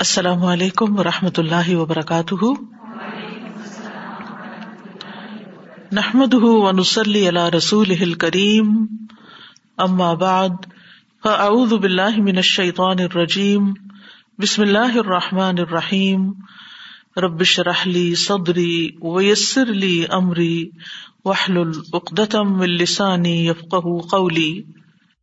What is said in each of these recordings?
السلام علیکم و رحمۃ اللہ وبرکاتہ۔ نحمد ونسلی علی رسول کریم اما بعد، فاعوذ باللہ من الشیطان الرجیم۔ بسم اللہ الرحمٰن الرحیم۔ ربش رحلی صدری ویسر لی امری۔ وحل العقدم السانی یفق قولی۔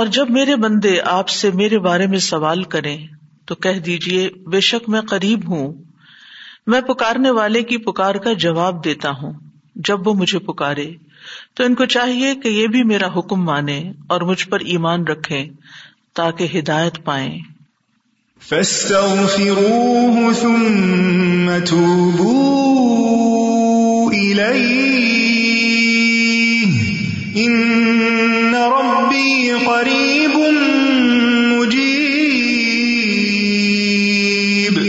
اور جب میرے بندے آپ سے میرے بارے میں سوال کریں تو کہہ دیجیے بے شک میں قریب ہوں۔ میں پکارنے والے کی پکار کا جواب دیتا ہوں، جب وہ مجھے پکارے۔ تو ان کو چاہیے کہ یہ بھی میرا حکم مانے اور مجھ پر ایمان رکھے تاکہ ہدایت پائیں۔ قریب مجیب۔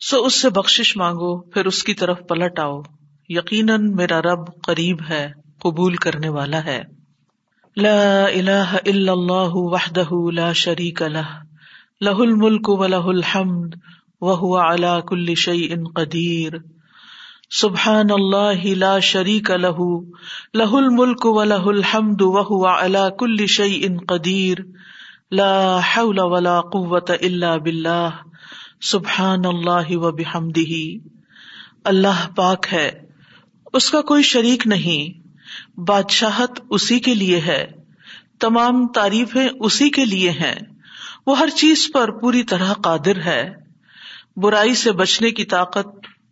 سو اس سے بخش مانگو، پھر اس کی طرف پلٹ آؤ۔ یقیناً میرا رب قریب ہے، قبول کرنے والا ہے۔ لا الہ الا اللہ وحدہ لا شریک لہ۔ لہ الملک و لہ الحمد وهو على كل شيء قدیر۔ سبحان اللہ لا شریک لہ لہ الملک و لہ الحمد وهو على كل شيء قدیر، لا حول ولا قوة الا باللہ، سبحان اللہ و بحمدہ۔ اللہ پاک ہے، اس کا کوئی شریک نہیں، بادشاہت اسی کے لیے ہے، تمام تعریفیں اسی کے لیے ہیں۔ وہ ہر چیز پر پوری طرح قادر ہے۔ برائی سے بچنے کی طاقت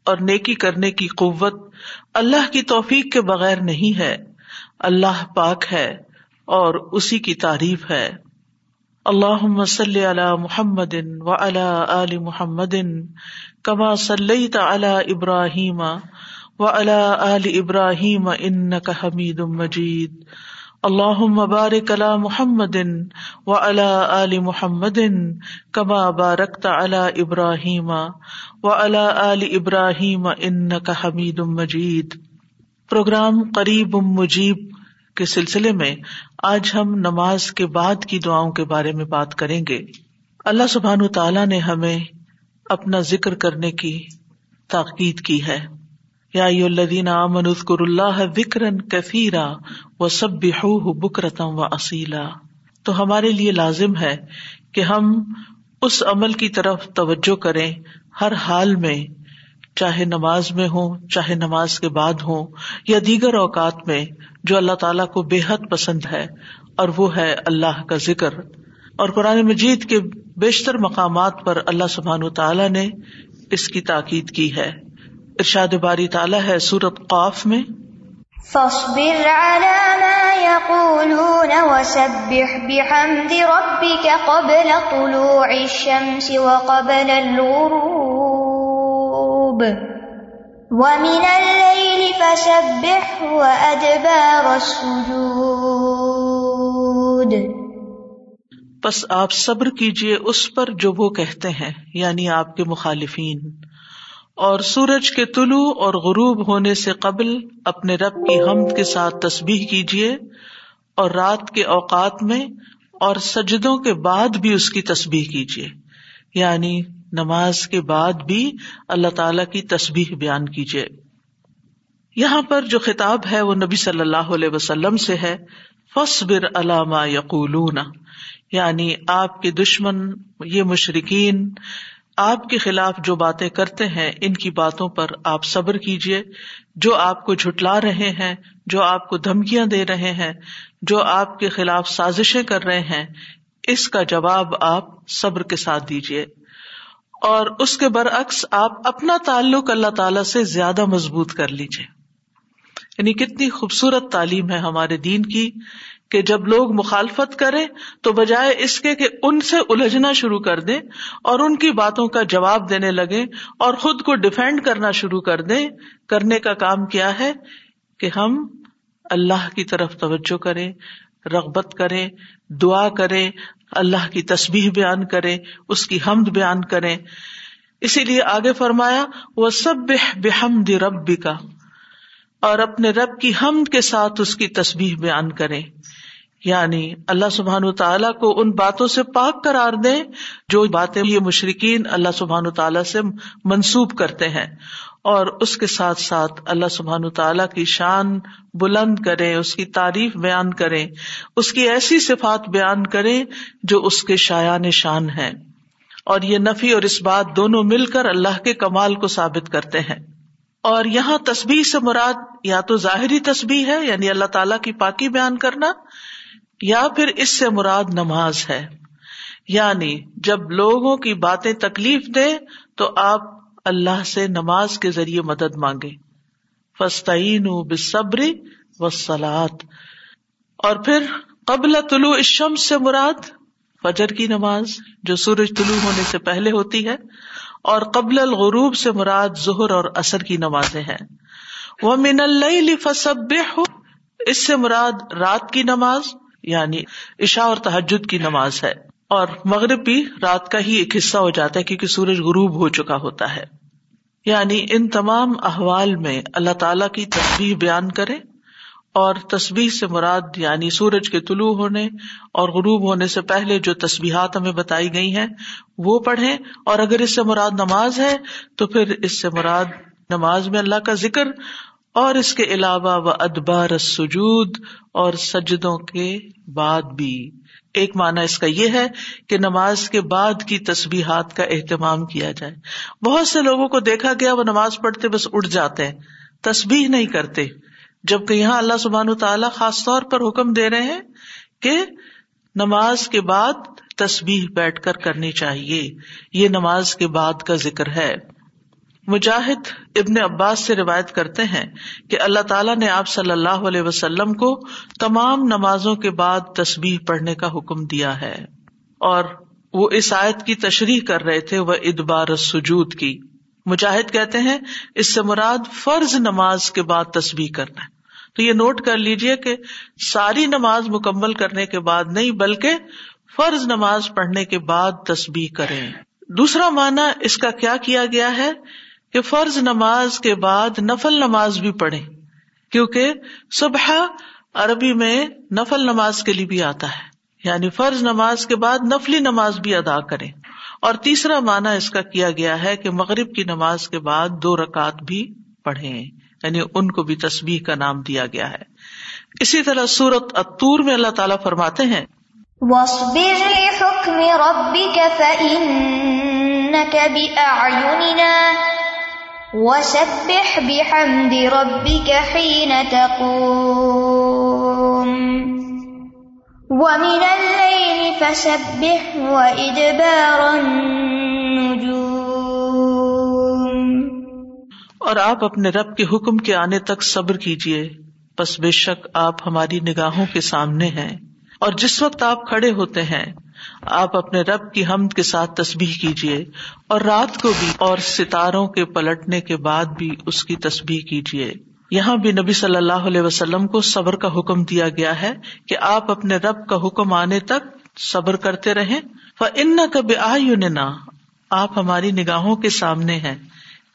اور نیکی کرنے کی قوت اللہ کی توفیق کے بغیر نہیں ہے۔ اللہ پاک ہے اور اسی کی تعریف ہے۔ اللہ مسلی علی محمد و علی علی محمد کما صلی تعلی ابراہیم و علی علی ابراہیم ان کا حمید مجید۔ اللہ مبارک علی محمد و علی علی محمد کما بارکت علی ابراہیم و علی ابراہیم ان کا حمید مجید۔ پروگرام قریب مجیب کے سلسلے میں آج ہم نماز کے بعد کی دعاؤں کے بارے میں بات کریں گے۔ اللہ سبحان تعالیٰ نے ہمیں اپنا ذکر کرنے کی تاکید کی ہے۔ یا الدین امن اذکر اللہ وکرن کثیرا و سب بکرتم اصیلا تو ہمارے لیے لازم ہے کہ ہم اس عمل کی طرف توجہ کریں، ہر حال میں، چاہے نماز میں ہو چاہے نماز کے بعد ہو یا دیگر اوقات میں، جو اللہ تعالیٰ کو بے حد پسند ہے، اور وہ ہے اللہ کا ذکر۔ اور قرآن مجید کے بیشتر مقامات پر اللہ سبحان تعالیٰ نے اس کی تاکید کی ہے۔ ارشاد باری تعالیٰ ہے سورت قاف میں۔ فاصبر على ما يقولون وسبح بحمد ربك قبل طلوع الشمس وقبل الغروب ومن الليل فسبح وأدبار السجود۔ پس آپ صبر کیجیے اس پر جو وہ کہتے ہیں یعنی آپ کے مخالفین۔ اور سورج کے طلوع اور غروب ہونے سے قبل اپنے رب کی حمد کے ساتھ تصبیح کیجیے اور رات کے اوقات میں اور سجدوں کے بعد بھی اس کی تصبیح کیجیے یعنی نماز کے بعد بھی اللہ تعالی کی تصبیح بیان کیجیے یہاں پر جو خطاب ہے وہ نبی صلی اللہ علیہ وسلم سے ہے۔ فصبر علامہ یقولون۔ یعنی آپ کے دشمن، یہ مشرقین آپ کے خلاف جو باتیں کرتے ہیں، ان کی باتوں پر آپ صبر کیجیے جو آپ کو جھٹلا رہے ہیں، جو آپ کو دھمکیاں دے رہے ہیں، جو آپ کے خلاف سازشیں کر رہے ہیں، اس کا جواب آپ صبر کے ساتھ دیجیے اور اس کے برعکس آپ اپنا تعلق اللہ تعالی سے زیادہ مضبوط کر لیجیے یعنی کتنی خوبصورت تعلیم ہے ہمارے دین کی کہ جب لوگ مخالفت کریں تو بجائے اس کے کہ ان سے الجھنا شروع کر دیں اور ان کی باتوں کا جواب دینے لگے اور خود کو ڈیفینڈ کرنا شروع کر دیں، کرنے کا کام کیا ہے کہ ہم اللہ کی طرف توجہ کریں، رغبت کریں، دعا کریں، اللہ کی تسبیح بیان کریں، اس کی حمد بیان کریں۔ اسی لیے آگے فرمایا وہ سب بحمد رب کا اور اپنے رب کی حمد کے ساتھ اس کی تسبیح بیان کریں۔ یعنی اللہ سبحان تعالیٰ کو ان باتوں سے پاک قرار دیں جو باتیں یہ مشرقین اللہ سبحان تعالیٰ سے منسوب کرتے ہیں۔ اور اس کے ساتھ ساتھ اللہ سبحان تعالیٰ کی شان بلند کرے اس کی تعریف بیان کرے اس کی ایسی صفات بیان کرے جو اس کے شایان شان ہے اور یہ نفی اور اس بات دونوں مل کر اللہ کے کمال کو ثابت کرتے ہیں۔ اور یہاں تصبیح سے مراد یا تو ظاہری تصبیح ہے یعنی اللہ تعالیٰ کی پاکی بیان کرنا، یا پھر اس سے مراد نماز ہے۔ یعنی جب لوگوں کی باتیں تکلیف دے تو آپ اللہ سے نماز کے ذریعے مدد مانگے فسطین بصبری و سلاد اور پھر قبل طلوع الشمس سے مراد فجر کی نماز، جو سورج طلوع ہونے سے پہلے ہوتی ہے، اور قبل الغروب سے مراد ظہر اور اثر کی نمازیں ہیں۔ وہ من اللہ فصب اس سے مراد رات کی نماز یعنی عشاء اور تحجد کی نماز ہے۔ اور مغرب بھی رات کا ہی ایک حصہ ہو جاتا ہے کیونکہ سورج غروب ہو چکا ہوتا ہے۔ یعنی ان تمام احوال میں اللہ تعالی کی تصویر بیان کرے اور تصویر سے مراد یعنی سورج کے طلوع ہونے اور غروب ہونے سے پہلے جو تصبیحات ہمیں بتائی گئی ہیں، وہ پڑھیں۔ اور اگر اس سے مراد نماز ہے، تو پھر اس سے مراد نماز میں اللہ کا ذکر اور اس کے علاوہ وہ ادبار سجود اور سجدوں کے بعد بھی۔ ایک معنی اس کا یہ ہے کہ نماز کے بعد کی تصبیحات کا اہتمام کیا جائے۔ بہت سے لوگوں کو دیکھا گیا وہ نماز پڑھتے بس اٹھ جاتے ہیں تصبیح نہیں کرتے۔ جبکہ یہاں اللہ سبحان و تعالیٰ خاص طور پر حکم دے رہے ہیں کہ نماز کے بعد تصبیح بیٹھ کر کرنی چاہیے۔ یہ نماز کے بعد کا ذکر ہے۔ مجاہد ابن عباس سے روایت کرتے ہیں کہ اللہ تعالیٰ نے آپ صلی اللہ علیہ وسلم کو تمام نمازوں کے بعد تصبیح پڑھنے کا حکم دیا ہے۔ اور وہ اس آیت کی تشریح کر رہے تھے، وہ ادبار سجود کی۔ مجاہد کہتے ہیں، اس سے مراد فرض نماز کے بعد تصبیح کرنا ہے۔ تو یہ نوٹ کر لیجیے کہ ساری نماز مکمل کرنے کے بعد نہیں، بلکہ فرض نماز پڑھنے کے بعد تصبیح کریں۔ دوسرا معنی اس کا کیا کیا گیا ہے؟ کہ فرض نماز کے بعد نفل نماز بھی پڑھے کیونکہ صبح عربی میں نفل نماز کے لیے بھی آتا ہے۔ یعنی فرض نماز کے بعد نفلی نماز بھی ادا کرے اور تیسرا معنی اس کا کیا گیا ہے کہ مغرب کی نماز کے بعد دو رکعت بھی پڑھے یعنی ان کو بھی تسبیح کا نام دیا گیا ہے۔ اسی طرح سورت اتور میں اللہ تعالیٰ فرماتے ہیں وسبح بحمد ربك حين تقوم ومن الليل فسبح وإدبار النجوم اور آپ اپنے رب کے حکم کے آنے تک صبر کیجیے بس بے شک آپ ہماری نگاہوں کے سامنے ہیں اور جس وقت آپ کھڑے ہوتے ہیں آپ اپنے رب کی حمد کے ساتھ تصبیح کیجیے اور رات کو بھی اور ستاروں کے پلٹنے کے بعد بھی اس کی تصبیح کیجیے یہاں بھی نبی صلی اللہ علیہ وسلم کو صبر کا حکم دیا گیا ہے کہ آپ اپنے رب کا حکم آنے تک صبر کرتے رہے ان کب آ آپ ہماری نگاہوں کے سامنے ہیں۔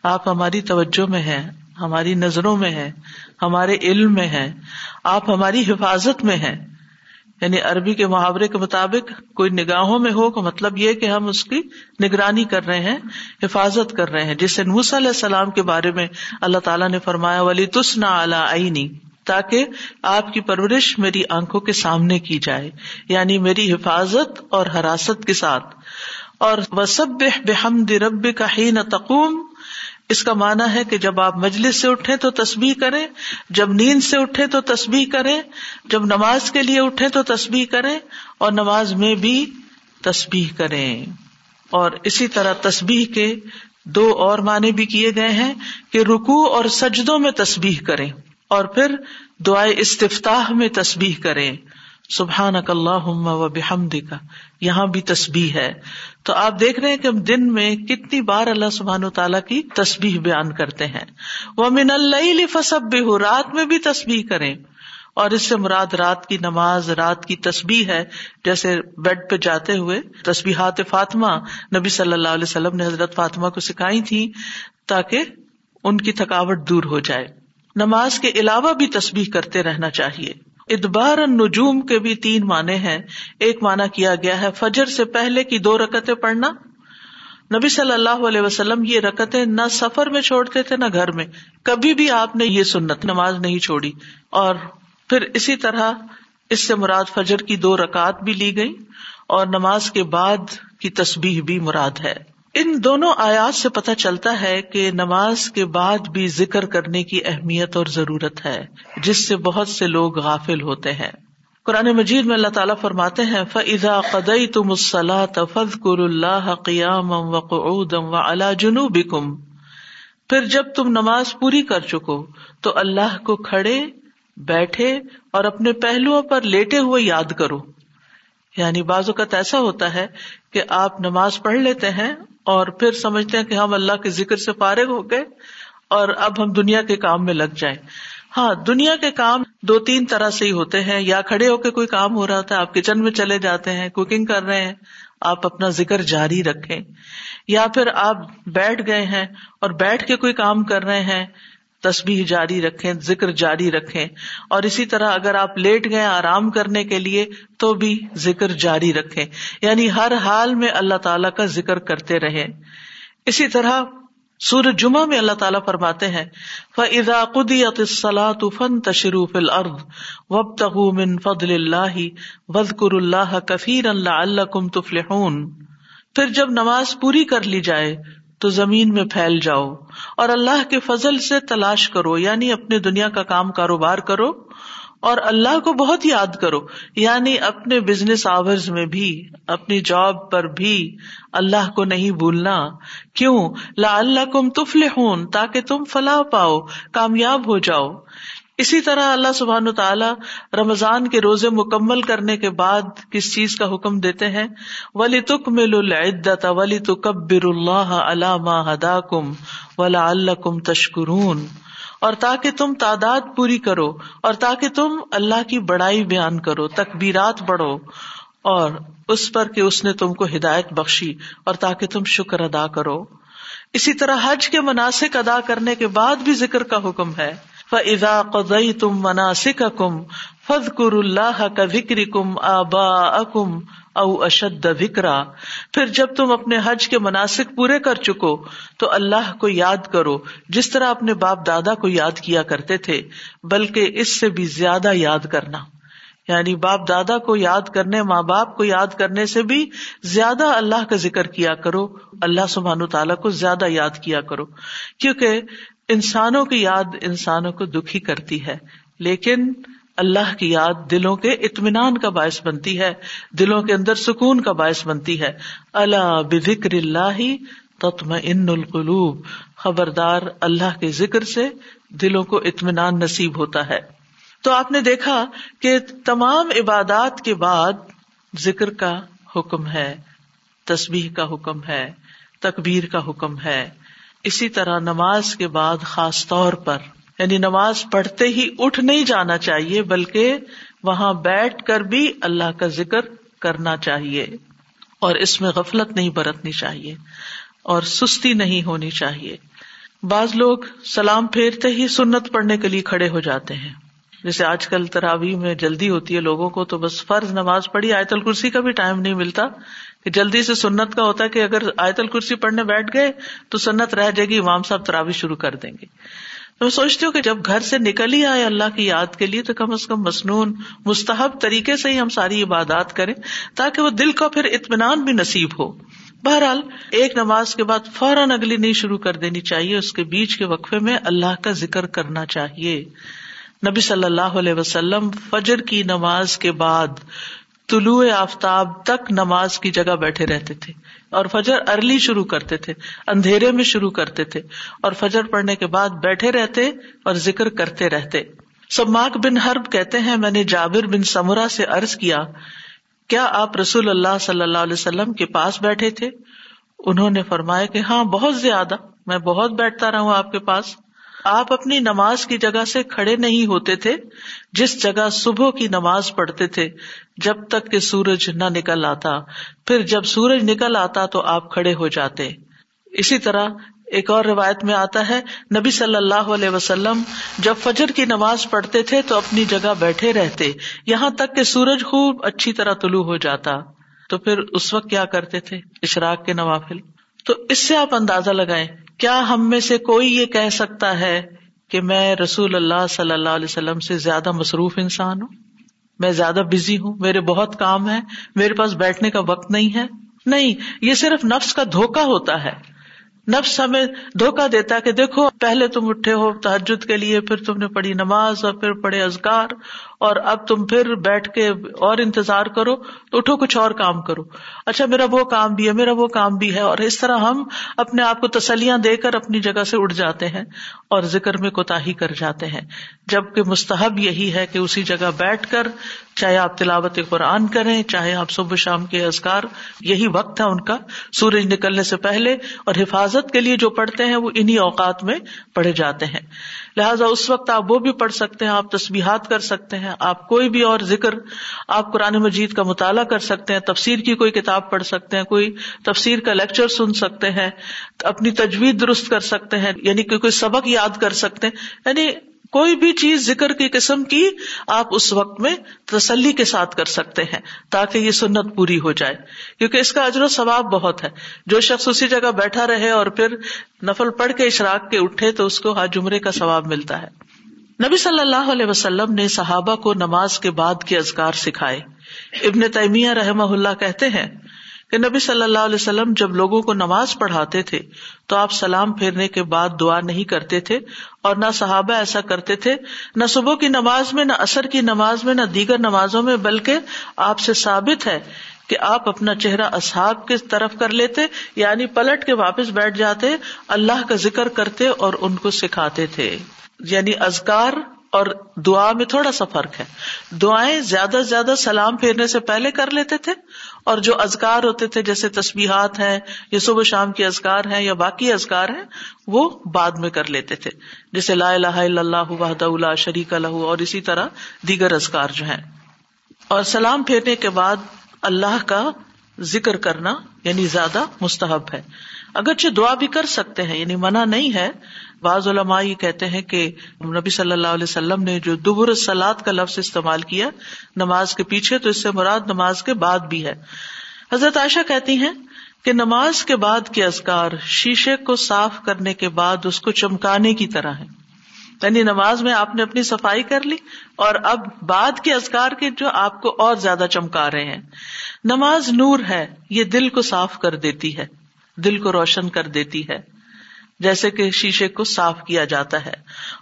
آپ ہماری توجہ میں ہیں۔ ہماری نظروں میں ہے ہمارے علم میں ہے آپ ہماری حفاظت میں ہیں۔ یعنی عربی کے محاورے کے مطابق کوئی نگاہوں میں ہو مطلب یہ کہ ہم اس کی نگرانی کر رہے ہیں، حفاظت کر رہے ہیں۔ جسے نوس علیہ السلام کے بارے میں اللہ تعالیٰ نے فرمایا، ولی تس نہ آئی تاکہ آپ کی پرورش میری آنکھوں کے سامنے کی جائے یعنی میری حفاظت اور حراست کے ساتھ۔ اور وسب بحمد رب کا ہی نہ تقوم اس کا مانا ہے کہ جب آپ مجلس سے اٹھے تو تسبیح کریں، جب نیند سے اٹھے تو تسبیح کریں، جب نماز کے لیے اٹھے تو تسبیح کریں، اور نماز میں بھی تسبیح کریں۔ اور اسی طرح تسبیح کے دو اور معنی بھی کیے گئے ہیں کہ رکو اور سجدوں میں تسبیح کریں، اور پھر دعائیں استفتاح میں تسبیح کریں۔ سبحان اک اللہ و بحمد کا یہاں بھی تسبیح ہے۔ تو آپ دیکھ رہے ہیں کہ ہم دن میں کتنی بار اللہ سبحان و تعالیٰ کی تسبیح بیان کرتے ہیں۔ وہ من اللہ فسب بھی رات میں بھی تسبیح کریں۔ اور اس سے مراد رات کی نماز، رات کی تسبیح ہے۔ جیسے بیڈ پہ جاتے ہوئے تسبیحات فاطمہ، نبی صلی اللہ علیہ وسلم نے حضرت فاطمہ کو سکھائی تھی تاکہ ان کی تھکاوٹ دور ہو جائے۔ نماز کے علاوہ بھی تسبیح کرتے رہنا چاہیے۔ ادبار نجوم کے بھی تین معنی ہیں۔ ایک معنی کیا گیا ہے، فجر سے پہلے کی دو رکتیں پڑھنا۔ نبی صلی اللہ علیہ وسلم یہ رکتیں نہ سفر میں چھوڑتے تھے نہ گھر میں۔ کبھی بھی آپ نے یہ سنت نماز نہیں چھوڑی۔ اور پھر اسی طرح اس سے مراد فجر کی دو رکعت بھی لی گئی اور نماز کے بعد کی تسبیح بھی مراد ہے۔ ان دونوں آیات سے پتہ چلتا ہے کہ نماز کے بعد بھی ذکر کرنے کی اہمیت اور ضرورت ہے، جس سے بہت سے لوگ غافل ہوتے ہیں۔ قرآن مجید میں اللہ تعالیٰ فرماتے ہیں فضا قدئی تم فض کر اللہ قیام وقم و اللہ جنوب کم پھر جب تم نماز پوری کر چکو، تو اللہ کو کھڑے، بیٹھے اور اپنے پہلوؤں پر لیٹے ہوئے یاد کرو۔ یعنی بعض اوقات ایسا ہوتا ہے کہ آپ نماز پڑھ لیتے ہیں اور پھر سمجھتے ہیں کہ ہم اللہ کے ذکر سے فارغ ہو گئے اور اب ہم دنیا کے کام میں لگ جائیں۔ ہاں دنیا کے کام دو تین طرح سے ہی ہوتے ہیں۔ یا کھڑے ہو کے کوئی کام ہو رہا تھا آپ کچن میں چلے جاتے ہیں، کوکنگ کر رہے ہیں، آپ اپنا ذکر جاری رکھیں۔ یا پھر آپ بیٹھ گئے ہیں اور بیٹھ کے کوئی کام کر رہے ہیں تصبیح جاری رکھیں، ذکر جاری رکھیں۔ اور اسی طرح اگر آپ لیٹ گئے آرام کرنے کے لیے، تو بھی ذکر جاری رکھیں۔ یعنی ہر حال میں اللہ تعالی کا ذکر کرتے رہے اسی طرح سور جمعہ میں اللہ تعالیٰ فرماتے ہیں فضا قدیت فن تشروف الرد وب تغن فضل اللہ وزقر اللہ کفیر اللہ اللہ کم تفل پھر جب نماز پوری کر لی جائے تو زمین میں پھیل جاؤ اور اللہ کے فضل سے تلاش کرو یعنی اپنے دنیا کا کام کاروبار کرو اور اللہ کو بہت یاد کرو یعنی اپنے بزنس آورز میں بھی، اپنی جاب پر بھی اللہ کو نہیں بھولنا۔ کیوں؟ لا اللہ کم تفل ہوں تاکہ تم فلاح پاؤ، کامیاب ہو جاؤ۔ اسی طرح اللہ سبحان تعالیٰ رمضان کے روزے مکمل کرنے کے بعد کس چیز کا حکم دیتے ہیں؟ ولی تک مل العدت ولی تو کبر اللہ علامہ ہدا کم ولا اللہ کم تشکرون اور تاکہ تم تعداد پوری کرو اور تاکہ تم اللہ کی بڑائی بیان کرو، تکبیرات بڑھو اور اس پر کہ اس نے تم کو ہدایت بخشی اور تاکہ تم شکر ادا کرو۔ اسی طرح حج کے مناسب ادا کرنے کے بعد بھی ذکر کا حکم ہے۔ فضا قزئی تم مناسک کم فض کر اللہ کا ذکر کم آبا اکم او اشد وکرا پھر جب تم اپنے حج کے مناسب پورے کر چکو، تو اللہ کو یاد کرو، جس طرح اپنے باپ دادا کو یاد کیا کرتے تھے، بلکہ اس سے بھی زیادہ یاد کرنا۔ یعنی باپ دادا کو یاد کرنے، ماں باپ کو یاد کرنے سے بھی زیادہ اللہ کا ذکر کیا کرو، اللہ سبحان تعالیٰ کو زیادہ یاد کیا کرو۔ کیونکہ انسانوں کی یاد انسانوں کو دکھی کرتی ہے، لیکن اللہ کی یاد دلوں کے اطمینان کا باعث بنتی ہے، دلوں کے اندر سکون کا باعث بنتی ہے۔ اللہ بکر اللہ تتم ان القلوب، خبردار اللہ کے ذکر سے دلوں کو اطمینان نصیب ہوتا ہے۔ تو آپ نے دیکھا کہ تمام عبادات کے بعد ذکر کا حکم ہے تصبیح کا حکم ہے، تکبیر کا حکم ہے۔ اسی طرح نماز کے بعد خاص طور پر یعنی نماز پڑھتے ہی اٹھ نہیں جانا چاہیے، بلکہ وہاں بیٹھ کر بھی اللہ کا ذکر کرنا چاہیے، اور اس میں غفلت نہیں برتنی چاہیے، اور سستی نہیں ہونی چاہیے۔ بعض لوگ سلام پھیرتے ہی سنت پڑھنے کے لیے کھڑے ہو جاتے ہیں۔ جیسے آج کل تراوی میں جلدی ہوتی ہے لوگوں کو، تو بس فرض نماز پڑھی آیت الکرسی کا بھی ٹائم نہیں ملتا۔ جلدی سے سنت کا ہوتا ہے کہ اگر آیت الکرسی پڑھنے بیٹھ گئے تو سنت رہ جائے گی، امام صاحب تراوی شروع کر دیں گے۔ میں سوچتی ہوں کہ جب گھر سے نکل ہی آئے اللہ کی یاد کے لیے تو کم از کم مصنون مستحب طریقے سے ہی ہم ساری عبادات کریں تاکہ وہ دل کو پھر اطمینان بھی نصیب ہو۔ بہرحال، ایک نماز کے بعد فوراً اگلی نہیں شروع کر دینی چاہیے، اس کے بیچ کے وقفے میں اللہ کا ذکر کرنا چاہیے۔ نبی صلی اللہ علیہ وسلم فجر کی نماز کے بعد طلوع آفتاب تک نماز کی جگہ بیٹھے رہتے تھے اور فجر ارلی شروع کرتے تھے، اندھیرے میں شروع کرتے تھے اور فجر پڑھنے کے بعد بیٹھے رہتے اور ذکر کرتے رہتے۔ سماک بن حرب کہتے ہیں، میں نے جابر بن سمرا سے ارض کیا کیا آپ رسول اللہ صلی اللہ علیہ وسلم کے پاس بیٹھے تھے؟ انہوں نے فرمایا کہ ہاں بہت زیادہ، میں بہت بیٹھتا رہا ہوں آپ کے پاس۔ آپ اپنی نماز کی جگہ سے کھڑے نہیں ہوتے تھے، جس جگہ صبح کی نماز پڑھتے تھے، جب تک کہ سورج نہ نکل آتا۔ پھر جب سورج نکل آتا تو آپ کھڑے ہو جاتے۔ اسی طرح ایک اور روایت میں آتا ہے، نبی صلی اللہ علیہ وسلم جب فجر کی نماز پڑھتے تھے تو اپنی جگہ بیٹھے رہتے۔ یہاں تک کہ سورج خوب اچھی طرح طلوع ہو جاتا۔ تو پھر اس وقت کیا کرتے تھے؟ اشراق کے نوافل۔ تو اس سے آپ اندازہ لگائیں کیا ہم میں سے کوئی یہ کہہ سکتا ہے کہ میں رسول اللہ صلی اللہ علیہ وسلم سے زیادہ مصروف انسان ہوں؟ میں زیادہ بزی ہوں؟ میرے بہت کام ہے میرے پاس بیٹھنے کا وقت نہیں ہے؟ نہیں، یہ صرف نفس کا دھوکا ہوتا ہے۔ نفس ہمیں دھوکا دیتا ہے کہ دیکھو، پہلے تم اٹھے ہو تحجد کے لیے، پھر تم نے پڑھی نماز اور پھر پڑھے ازگار اور اب تم پھر بیٹھ کے اور انتظار کرو تو اٹھو کچھ اور کام کرو۔ اچھا میرا وہ کام بھی ہے، میرا وہ کام بھی ہے۔ اور اس طرح ہم اپنے آپ کو تسلیاں دے کر اپنی جگہ سے اٹھ جاتے ہیں اور ذکر میں کوتا ہی کر جاتے ہیں۔ جبکہ مستحب یہی ہے کہ اسی جگہ بیٹھ کر چاہے آپ تلاوت قرآن کریں، چاہے آپ صبح شام کے ازکار یہی وقت ہے ان کا۔ سورج نکلنے سے پہلے اور حفاظت کے لیے جو پڑھتے ہیں، وہ انہیں اوقات میں پڑھے جاتے ہیں۔ لہٰذا اس وقت آپ وہ بھی پڑھ سکتے ہیں، آپ تصبیحات کر سکتے ہیں، آپ کوئی بھی اور ذکر، آپ قرآن مجید کا مطالعہ کر سکتے ہیں، تفسیر کی کوئی کتاب پڑھ سکتے ہیں، کوئی تفسیر کا لیکچر سن سکتے ہیں، اپنی تجویز درست کر سکتے ہیں یعنی کہ کوئی سبق یاد کر سکتے ہیں یعنی کوئی بھی چیز ذکر کی قسم کی آپ اس وقت میں تسلی کے ساتھ کر سکتے ہیں تاکہ یہ سنت پوری ہو جائے۔ کیونکہ اس کا اجر و ثواب بہت ہے۔ جو شخص اسی جگہ بیٹھا رہے اور پھر نفل پڑھ کے اشراق کے اٹھے تو اس کو ہر جمرے کا ثواب ملتا ہے۔ نبی صلی اللہ علیہ وسلم نے صحابہ کو نماز کے بعد کے ازگار سکھائے۔ ابن تیمیہ رحم اللہ کہتے ہیں کہ نبی صلی اللہ علیہ وسلم جب لوگوں کو نماز پڑھاتے تھے تو آپ سلام پھیرنے کے بعد دعا نہیں کرتے تھے اور نہ صحابہ ایسا کرتے تھے، نہ صبح کی نماز میں، نہ اثر کی نماز میں، نہ دیگر نمازوں میں، بلکہ آپ سے ثابت ہے کہ آپ اپنا چہرہ اصحاب کی طرف کر لیتے یعنی پلٹ کے واپس بیٹھ جاتے، اللہ کا ذکر کرتے اور ان کو سکھاتے تھے۔ یعنی ازکار اور دعا میں تھوڑا سا فرق ہے۔ دعائیں زیادہ سے زیادہ سلام پھیرنے سے پہلے کر لیتے تھے اور جو ازکار ہوتے تھے، جیسے تصویرات ہیں یا صبح شام کے ازکار ہیں یا باقی ازکار ہیں، وہ بعد میں کر لیتے تھے۔ جیسے لا الہ الا اللہ وحدہ اللہ شریک الح اور اسی طرح دیگر ازکار جو ہیں۔ اور سلام پھیرنے کے بعد اللہ کا ذکر کرنا یعنی زیادہ مستحب ہے۔ اگرچہ دعا بھی کر سکتے ہیں یعنی منع نہیں ہے بعض علماء یہ کہتے ہیں کہ نبی صلی اللہ علیہ وسلم نے جو دبر سلاد کا لفظ استعمال کیا، نماز کے پیچھے، تو اس سے مراد نماز کے بعد بھی ہے۔ حضرت عائشہ کہتی ہیں کہ نماز کے بعد کے ازکار شیشے کو صاف کرنے کے بعد اس کو چمکانے کی طرح ہے یعنی نماز میں آپ نے اپنی صفائی کر لی اور اب بعد کے ازکار کے جو آپ کو اور زیادہ چمکا رہے ہیں۔ نماز نور ہے، یہ دل کو صاف کر دیتی ہے، دل کو روشن کر دیتی ہے۔ جیسے کہ شیشے کو صاف کیا جاتا ہے،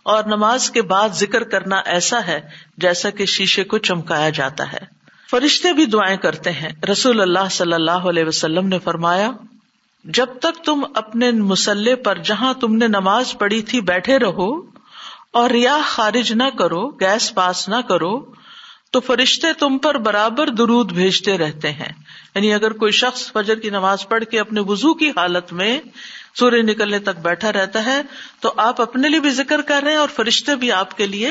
اور نماز کے بعد ذکر کرنا ایسا ہے جیسا کہ شیشے کو چمکایا جاتا ہے۔ فرشتے بھی دعائیں کرتے ہیں۔ رسول اللہ صلی اللہ علیہ وسلم نے فرمایا، جب تک تم اپنے مسلح پر جہاں تم نے نماز پڑھی تھی بیٹھے رہو، اور ریا خارج نہ کرو، گیس پاس نہ کرو، تو فرشتے تم پر برابر درود بھیجتے رہتے ہیں۔ یعنی اگر کوئی شخص فجر کی نماز پڑھ کے اپنے وزو کی حالت میں سورج نکلنے تک بیٹھا رہتا ہے تو آپ اپنے لیے بھی ذکر کر رہے ہیں اور فرشتے بھی آپ کے لیے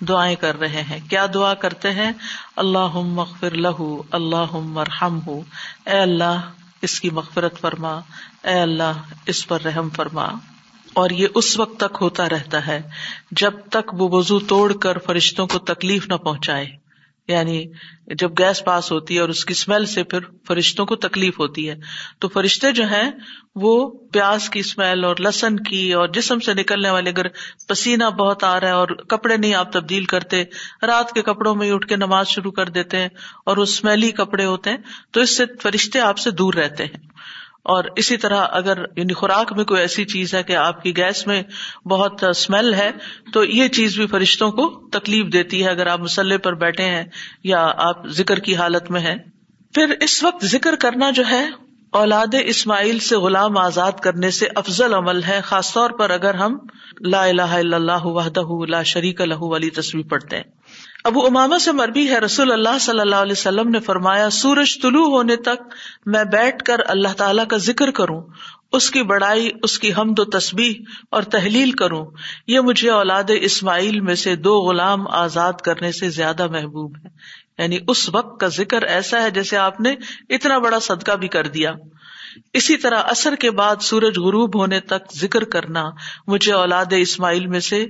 دعائیں کر رہے ہیں۔ کیا دعا کرتے ہیں؟ اللہ مغفر لہو اللہ مرحم ہو اے اللہ، اس کی مغفرت فرما۔ اے اللہ، اس پر رحم فرما۔ اور یہ اس وقت تک ہوتا رہتا ہے جب تک وہ وزو توڑ کر فرشتوں کو تکلیف نہ پہنچائے۔ یعنی جب گیس پاس ہوتی ہے اور اس کی اسمیل سے پھر فرشتوں کو تکلیف ہوتی ہے، تو فرشتے جو ہیں وہ پیاز کی اسمیل اور لسن کی اور جسم سے نکلنے والے اگر پسینہ بہت آ رہا ہے اور کپڑے نہیں آپ تبدیل کرتے، رات کے کپڑوں میں اٹھ کے نماز شروع کر دیتے ہیں اور وہ اسمیلی کپڑے ہوتے ہیں، تو اس سے فرشتے آپ سے دور رہتے ہیں۔ اور اسی طرح اگر یعنی خوراک میں کوئی ایسی چیز ہے کہ آپ کی گیس میں بہت اسمیل ہے، تو یہ چیز بھی فرشتوں کو تکلیف دیتی ہے اگر آپ مسلح پر بیٹھے ہیں یا آپ ذکر کی حالت میں ہیں۔ پھر اس وقت ذکر کرنا جو ہے اولاد اسماعیل سے غلام آزاد کرنے سے افضل عمل ہے، خاص طور پر اگر ہم لا الہ الا اللہ وحدہ لا شریک لہ والی تصویر پڑھتے ہیں۔ ابو اماما سے مربی ہے رسول اللہ صلی اللہ علیہ وسلم نے فرمایا، سورج طلوع ہونے تک میں بیٹھ کر اللہ تعالیٰ کا ذکر کروں، اس کی بڑائی، اس کی حمد و تسبیح اور تحلیل کروں۔ یہ مجھے اولاد اسماعیل میں سے دو غلام آزاد کرنے سے زیادہ محبوب ہے۔ یعنی اس وقت کا ذکر ایسا ہے جیسے آپ نے اتنا بڑا صدقہ بھی کر دیا۔ اسی طرح اثر کے بعد سورج غروب ہونے تک ذکر کرنا مجھے اولاد اسماعیل میں سے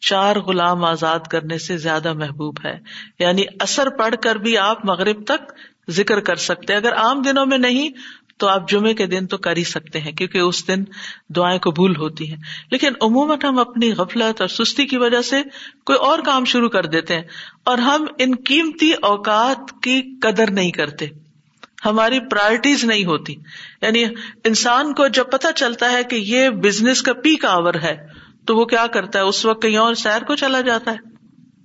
چار غلام آزاد کرنے سے زیادہ محبوب ہے۔ یعنی اثر پڑھ کر بھی آپ مغرب تک ذکر کر سکتے اگر عام دنوں میں نہیں تو آپ جمعے کے دن تو کر ہی سکتے ہیں، کیونکہ اس دن دعائیں قبول ہوتی ہیں۔ لیکن عموماً ہم اپنی غفلت اور سستی کی وجہ سے کوئی اور کام شروع کر دیتے ہیں اور ہم ان قیمتی اوقات کی قدر نہیں کرتے۔ ہماری پرائرٹیز نہیں ہوتی۔ یعنی انسان کو جب پتا چلتا ہے کہ یہ بزنس کا پیک آور ہے، تو وہ کیا کرتا ہے؟ اس وقت کہیں اور سیر کو چلا جاتا ہے۔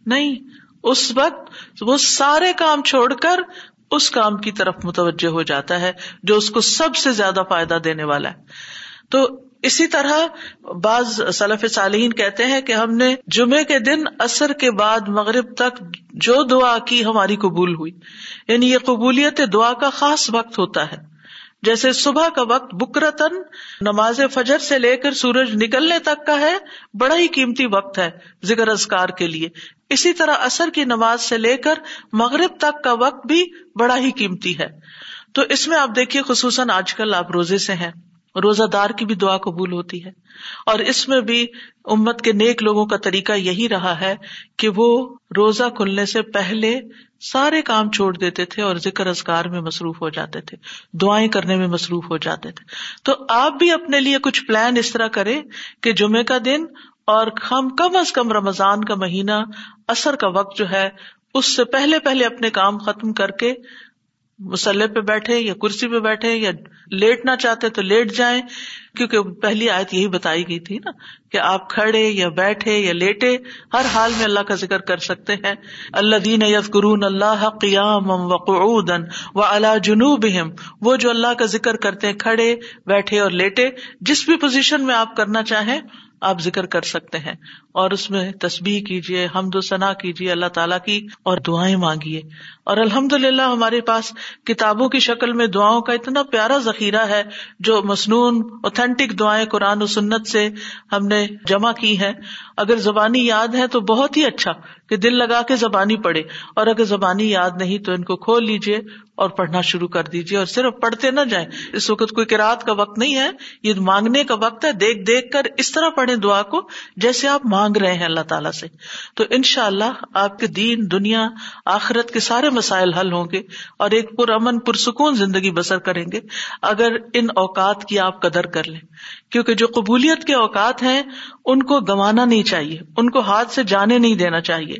نہیں، اس وقت وہ سارے کام چھوڑ کر اس کام کی طرف متوجہ ہو جاتا ہے جو اس کو سب سے زیادہ فائدہ دینے والا ہے۔ تو اسی طرح بعض صلاف صالحین کہتے ہیں کہ ہم نے جمعے کے دن اثر کے بعد مغرب تک جو دعا کی ہماری قبول ہوئی۔ یعنی یہ قبولیت دعا کا خاص وقت ہوتا ہے۔ جیسے صبح کا وقت بکرتن نماز فجر سے لے کر سورج نکلنے تک کا ہے، بڑا ہی قیمتی وقت ہے، ذکر ازکار کے لیے۔ اسی طرح اثر کی نماز سے لے کر مغرب تک کا وقت بھی بڑا ہی قیمتی ہے۔ تو اس میں آپ دیکھیے خصوصاً آج کل آپ روزے سے ہیں روزہ دار کی بھی دعا قبول ہوتی ہے۔ اور اس میں بھی امت کے نیک لوگوں کا طریقہ یہی رہا ہے کہ وہ روزہ کھلنے سے پہلے سارے کام چھوڑ دیتے تھے اور ذکر ازگار میں مصروف ہو جاتے تھے، دعائیں کرنے میں مصروف ہو جاتے تھے۔ تو آپ بھی اپنے لیے کچھ پلان اس طرح کرے کہ جمعے کا دن اور ہم کم از کم رمضان کا مہینہ اثر کا وقت جو ہے، اس سے پہلے پہلے اپنے کام ختم کر کے مسلح پہ بیٹھے یا کرسی پہ بیٹھے یا لیٹنا چاہتے تو لیٹ جائیں، کیونکہ پہلی آیت یہی بتائی گئی تھی نا کہ آپ کھڑے یا بیٹھے یا لیٹے، ہر حال میں اللہ کا ذکر کر سکتے ہیں۔ اللہ دین یف قرون اللہ قیام و قعودن و اللہ جنوب وہ جو اللہ کا ذکر کرتے ہیں، کھڑے، بیٹھے اور لیٹے، جس بھی پوزیشن میں آپ کرنا چاہیں آپ ذکر کر سکتے ہیں۔ اور اس میں تصبیح کیجیے، حمد و ثنا کیجیے، اللہ تعالیٰ کی اور دعائیں مانگیے۔ اور الحمد للہ ہمارے پاس کتابوں کی شکل میں دعاؤں کا اتنا پیارا ذخیرہ ہے جو مصنون اوتھینٹک دعائیں قرآن و سنت سے ہم نے جمع کی ہیں۔ اگر زبانی یاد ہے تو بہت ہی اچھا کہ دل لگا کے زبانی پڑھے۔ اور اگر زبانی یاد نہیں تو ان کو کھول لیجیے اور پڑھنا شروع کر دیجیے۔ اور صرف پڑھتے نہ جائیں۔ اس وقت کوئی کراط کا وقت نہیں ہے، یہ مانگنے کا وقت ہے۔ دیکھ دیکھ کر اس طرح پڑھے دعا کو جیسے آپ مانگ رہے ہیں اللہ تعالیٰ سے۔ تو ان شاء اللہ آپ کے دین، دنیا، آخرت کے سارے مسائل حل ہوں گے اور ایک پر امن، پرسکون زندگی بسر کریں گے۔ اگر ان اوقات کی آپ قدر کر لیں، کیونکہ جو قبولیت کے اوقات ہیں، ان کو گنوانا نہیں چاہیے، ان کو ہاتھ سے جانے نہیں دینا چاہیے۔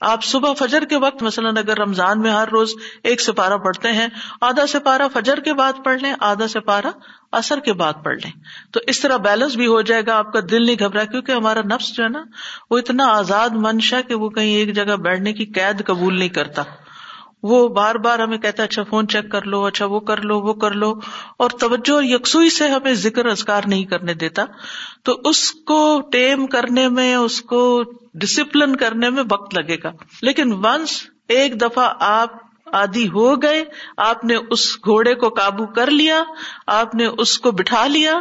آپ صبح فجر کے وقت مثلاً اگر رمضان میں ہر روز ایک سپارہ پڑھتے ہیں، آدھا سپارہ فجر کے بعد پڑھ لیں، آدھا سپارہ اثر کے بعد پڑھ لیں۔ تو اس طرح بیلنس بھی ہو جائے گا، آپ کا دل نہیں گھبرا، کیونکہ ہمارا نفس جو ہے نا، وہ اتنا آزاد منشا کہ وہ کہیں ایک جگہ بیٹھنے کی قید قبول نہیں کرتا۔ وہ بار بار ہمیں کہتا ہے اچھا فون چیک کر لو اچھا وہ کر لو، وہ کر لو، اور توجہ اور یکسوئی سے ہمیں ذکر ازکار نہیں کرنے دیتا۔ تو اس کو ٹیم کرنے میں، اس کو ڈسپلن کرنے میں وقت لگے گا۔ لیکن ونس ایک دفعہ آپ آدھی ہو گئے، آپ نے اس گھوڑے کو قابو کر لیا، آپ نے اس کو بٹھا لیا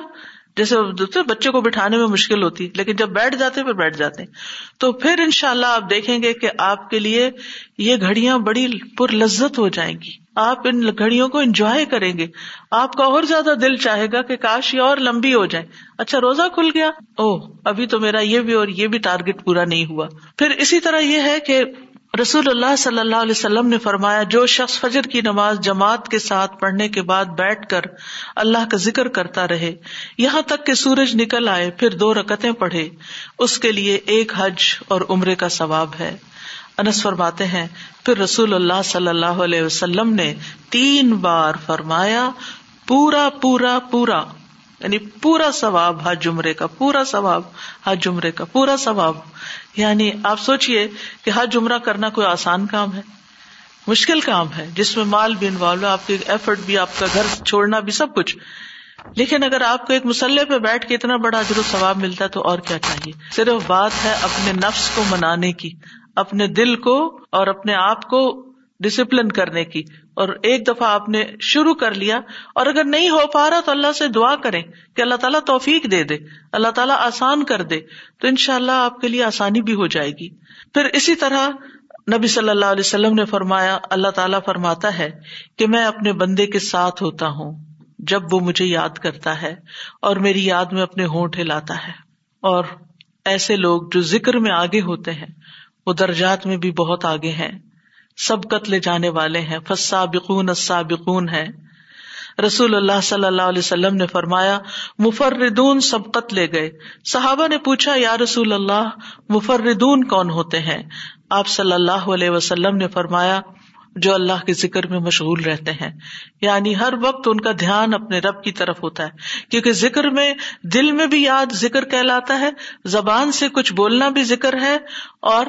جیسے بچے کو بٹھانے میں مشکل ہوتی، لیکن جب بیٹھ جاتے، پھر بیٹھ جاتے۔ تو پھر ان شاء اللہ آپ دیکھیں گے کہ آپ کے لیے یہ گھڑیاں بڑی پر لذت ہو جائیں گی۔ آپ ان گھڑیوں کو انجوائے کریں گے۔ آپ کا اور زیادہ دل چاہے گا کہ کاش یہ اور لمبی ہو جائے۔ اچھا روزہ کھل گیا؟ او ابھی تو میرا یہ بھی اور یہ بھی ٹارگیٹ پورا نہیں ہوا۔ پھر اسی طرح یہ ہے کہ رسول اللہ صلی اللہ علیہ وسلم نے فرمایا، جو شخص فجر کی نماز جماعت کے ساتھ پڑھنے کے بعد بیٹھ کر اللہ کا ذکر کرتا رہے، یہاں تک کہ سورج نکل آئے، پھر دو رکتیں پڑھے، اس کے لیے ایک حج اور عمرے کا ثواب ہے۔ انس فرماتے ہیں، پھر رسول اللہ صلی اللہ علیہ وسلم نے تین بار فرمایا، پورا پورا پورا۔ یعنی پورا ثواب حج عمرے کا، پورا ثواب حج عمرے کا، پورا ثواب۔ یعنی آپ سوچیے کہ حج عمرہ کرنا کوئی آسان کام ہے، مشکل کام ہے، جس میں مال بھی انوالو، آپ کے ایفرٹ بھی، آپ کا گھر چھوڑنا بھی سب کچھ۔ لیکن اگر آپ کو ایک مسلح پہ بیٹھ کے اتنا بڑا و ثواب ملتا ہے تو اور کیا چاہیے؟ صرف بات ہے اپنے نفس کو منانے کی، اپنے دل کو اور اپنے آپ کو ڈسپلن کرنے کی۔ اور ایک دفعہ آپ نے شروع کر لیا اور اگر نہیں ہو پا رہا تو اللہ سے دعا کریں کہ اللہ تعالیٰ توفیق دے دے، اللہ تعالیٰ آسان کر دے، تو ان شاء اللہ آپ کے لیے آسانی بھی ہو جائے گی۔ پھر اسی طرح نبی صلی اللہ علیہ وسلم نے فرمایا، اللہ تعالیٰ فرماتا ہے کہ میں اپنے بندے کے ساتھ ہوتا ہوں جب وہ مجھے یاد کرتا ہے اور میری یاد میں اپنے ہونٹ ہلاتا ہے۔ اور ایسے لوگ جو ذکر میں آگے ہوتے ہیں، وہ درجات میں بھی بہت آگے ہیں۔ سب قتلے جانے والے ہیں۔ فسابقون السابقون ہے رسول اللہ صلی اللہ علیہ وسلم نے فرمایا، مفردون سب قتلے گئے۔ صحابہ نے پوچھا، یا رسول اللہ، مفردون کون ہوتے ہیں؟ آپ صلی اللہ علیہ وسلم نے فرمایا، جو اللہ کے ذکر میں مشغول رہتے ہیں۔ یعنی ہر وقت ان کا دھیان اپنے رب کی طرف ہوتا ہے۔ کیونکہ ذکر میں، دل میں بھی یاد ذکر کہلاتا ہے۔ زبان سے کچھ بولنا بھی ذکر ہے اور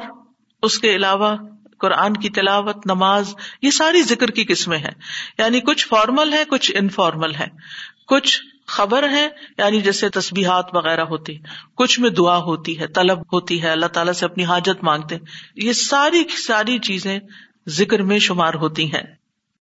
اس کے علاوہ قرآن کی تلاوت، نماز، یہ ساری ذکر کی قسمیں ہیں۔ یعنی کچھ فارمل ہے کچھ انفارمل ہے کچھ خبر ہے یعنی جیسے تسبیحات وغیرہ ہوتی، کچھ میں دعا ہوتی ہے، طلب ہوتی ہے، اللہ تعالیٰ سے اپنی حاجت مانگتے یہ ساری ساری چیزیں ذکر میں شمار ہوتی ہیں۔